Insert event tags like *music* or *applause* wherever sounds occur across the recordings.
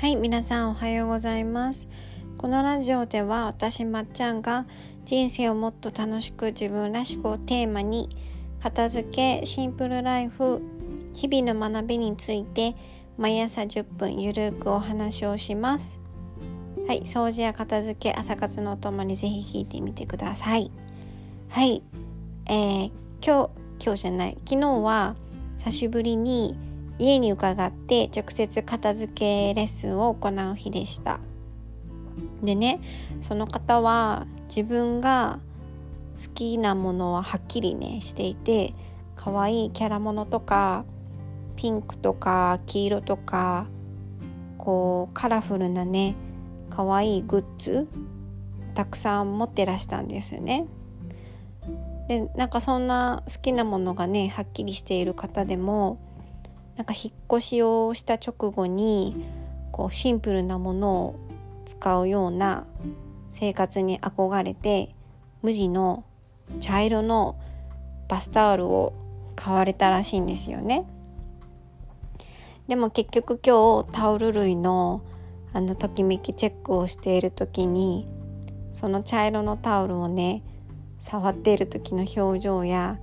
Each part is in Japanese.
はい皆さんおはようございます。このラジオでは私まっちゃんが人生をもっと楽しく自分らしくをテーマに片付けシンプルライフ日々の学びについて毎朝10分ゆるくお話をします。はい掃除や片付け朝活のお供にぜひ聞いてみてください。はいえー、今日今日じゃない昨日は久しぶりに家に伺って直接片付けレッスンを行う日でしたでねその方は自分が好きなものははっきりねしていて可愛いキャラものとかピンクとか黄色とかこうカラフルなね可愛いグッズたくさん持ってらしたんですよね。でなんかそんな好きなものがねはっきりしている方でもなんか引っ越しをした直後にこうシンプルなものを使うような生活に憧れて無地の茶色のバスタオルを買われたらしいんですよね。でも結局今日タオル類のあのときめきチェックをしている時にその茶色のタオルをね触っている時の表情や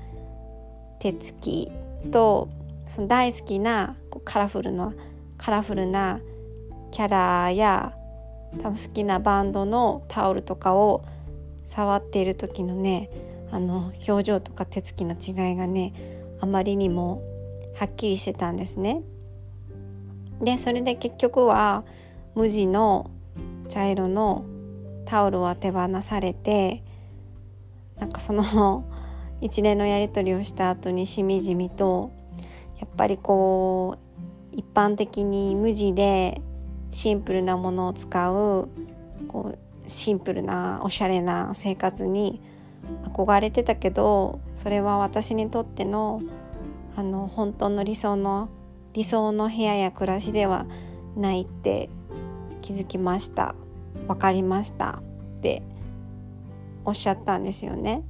手つきとその大好きなこうカラフルなカラフルなキャラや多分好きなバンドのタオルとかを触っている時のねあの表情とか手つきの違いがねあまりにもはっきりしてたんですね。でそれで結局は無地の茶色のタオルを手放されてなんかその *laughs* 一連のやり取りをした後にしみじみとやっぱりこう一般的に無地でシンプルなものを使うこうシンプルなおしゃれな生活に憧れてたけどそれは私にとってのあの本当の理想の理想の部屋や暮らしではないって気づきました分かりましたっておっしゃったんですよね。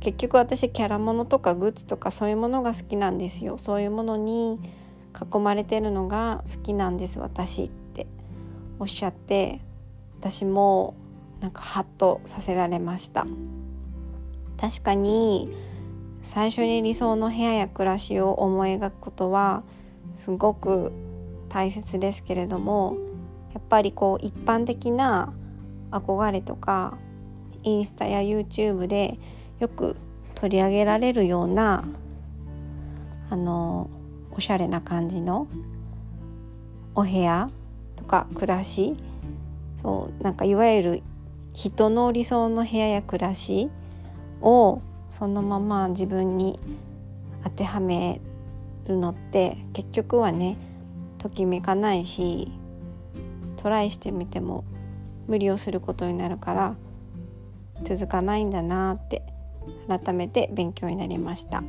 結局私キャラものとかグッズとかそういうものが好きなんですよ。そういうものに囲まれてるのが好きなんです私って。おっしゃって私もなんかハッとさせられました。確かに最初に理想の部屋や暮らしを思い描くことはすごく大切ですけれどもやっぱりこう一般的な憧れとかインスタや YouTube でよく取り上げられるようなあのおしゃれな感じのお部屋とか暮らし。そうなんかいわゆる人の理想の部屋や暮らしをそのまま自分に当てはめるのって結局はねときめかないしトライしてみても無理をすることになるから続かないんだなって改めて勉強になりました。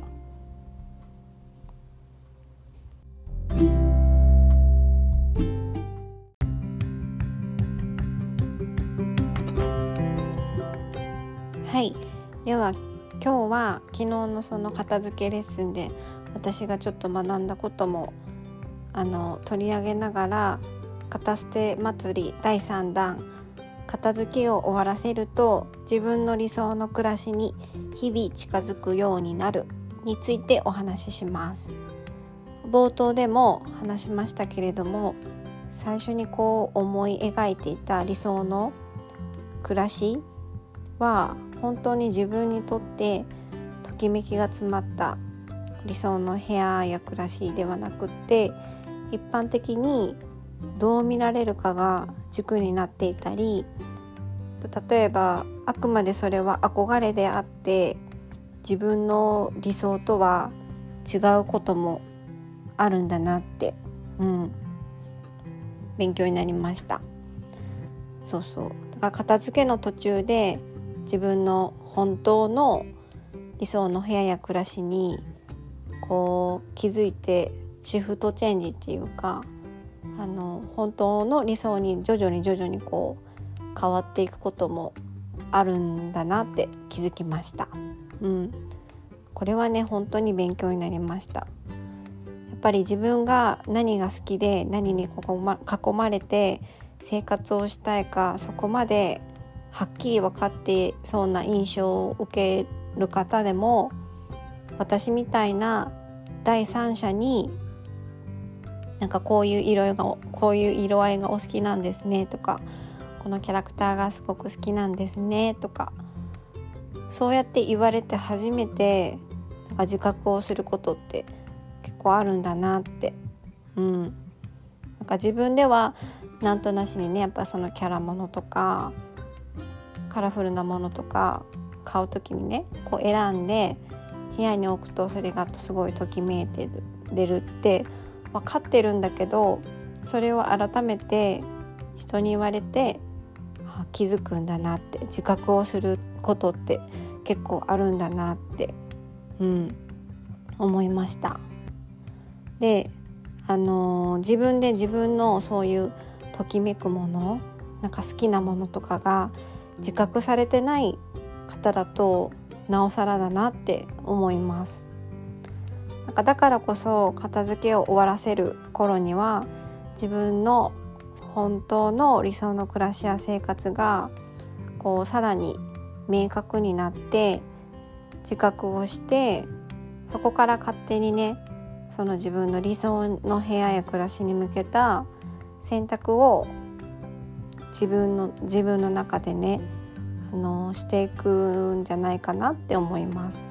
はいでは今日は昨日のその片付けレッスンで私がちょっと学んだこともあの取り上げながら片捨て祭り第3弾片付けを終わらせると自分の理想の暮らしに日々近づくようになるについてお話しします。冒頭でも話しましたけれども最初にこう思い描いていた理想の暮らしは本当に自分にとってときめきが詰まった理想の部屋や暮らしではなくって一般的にどう見られるかが軸になっていたり例えばあくまでそれは憧れであって自分の理想とは違うこともあるんだなって、うん、勉強になりました。そうそう。だから片付けの途中で自分の本当の理想の部屋や暮らしにこう気づいてシフトチェンジっていうかあの本当の理想に徐々に徐々にこう変わっていくこともあるんだなって気づきました。うん、これはね本当に勉強になりました。やっぱり自分が何が好きで何に囲まれて生活をしたいかそこまではっきり分かってそうな印象を受ける方でも私みたいな第三者になんかこういう色がこういう色合いがお好きなんですねとかこのキャラクターがすごく好きなんですねとかそうやって言われて初めてなんか自覚をすることって結構あるんだなって。うん。なんか自分ではなんとなしにねやっぱそのキャラものとかカラフルなものとか買う時にねこう選んで部屋に置くとそれがすごいときめいてるるって分かってるんだけどそれを改めて人に言われて気づくんだなって自覚をすることって結構あるんだなって、うん、思いました。であの、自分で自分のそういうときめくものなんか好きなものとかが自覚されてない方だとなおさらだなって思います。なんかだからこそ片付けを終わらせる頃には自分の本当の理想の暮らしや生活がこうさらに明確になって自覚をしてそこから勝手にねその自分の理想の部屋や暮らしに向けた選択を自分の自分の中でねあのしていくんじゃないかなって思います。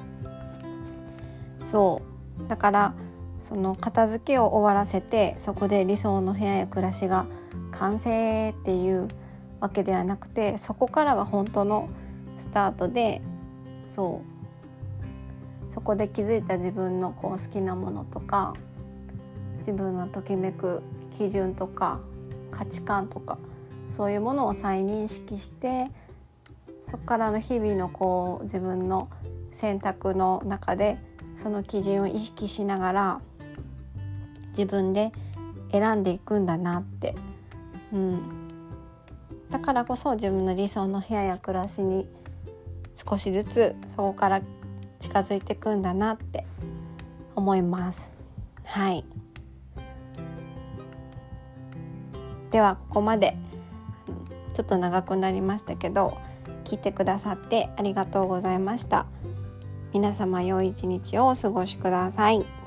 そうだからその片付けを終わらせてそこで理想の部屋や暮らしが完成っていうわけではなくてそこからが本当のスタートでそう。そこで気づいた自分のこう好きなものとか自分のときめく基準とか価値観とかそういうものを再認識してそこからの日々のこう自分の選択の中でその基準を意識しながら自分で選んでいくんだなって、うん、だからこそ自分の理想の部屋や暮らしに少しずつそこから近づいていくんだなって思います。はい。ではここまでちょっと長くなりましたけど聞いてくださってありがとうございました。皆様良い一日をお過ごしください。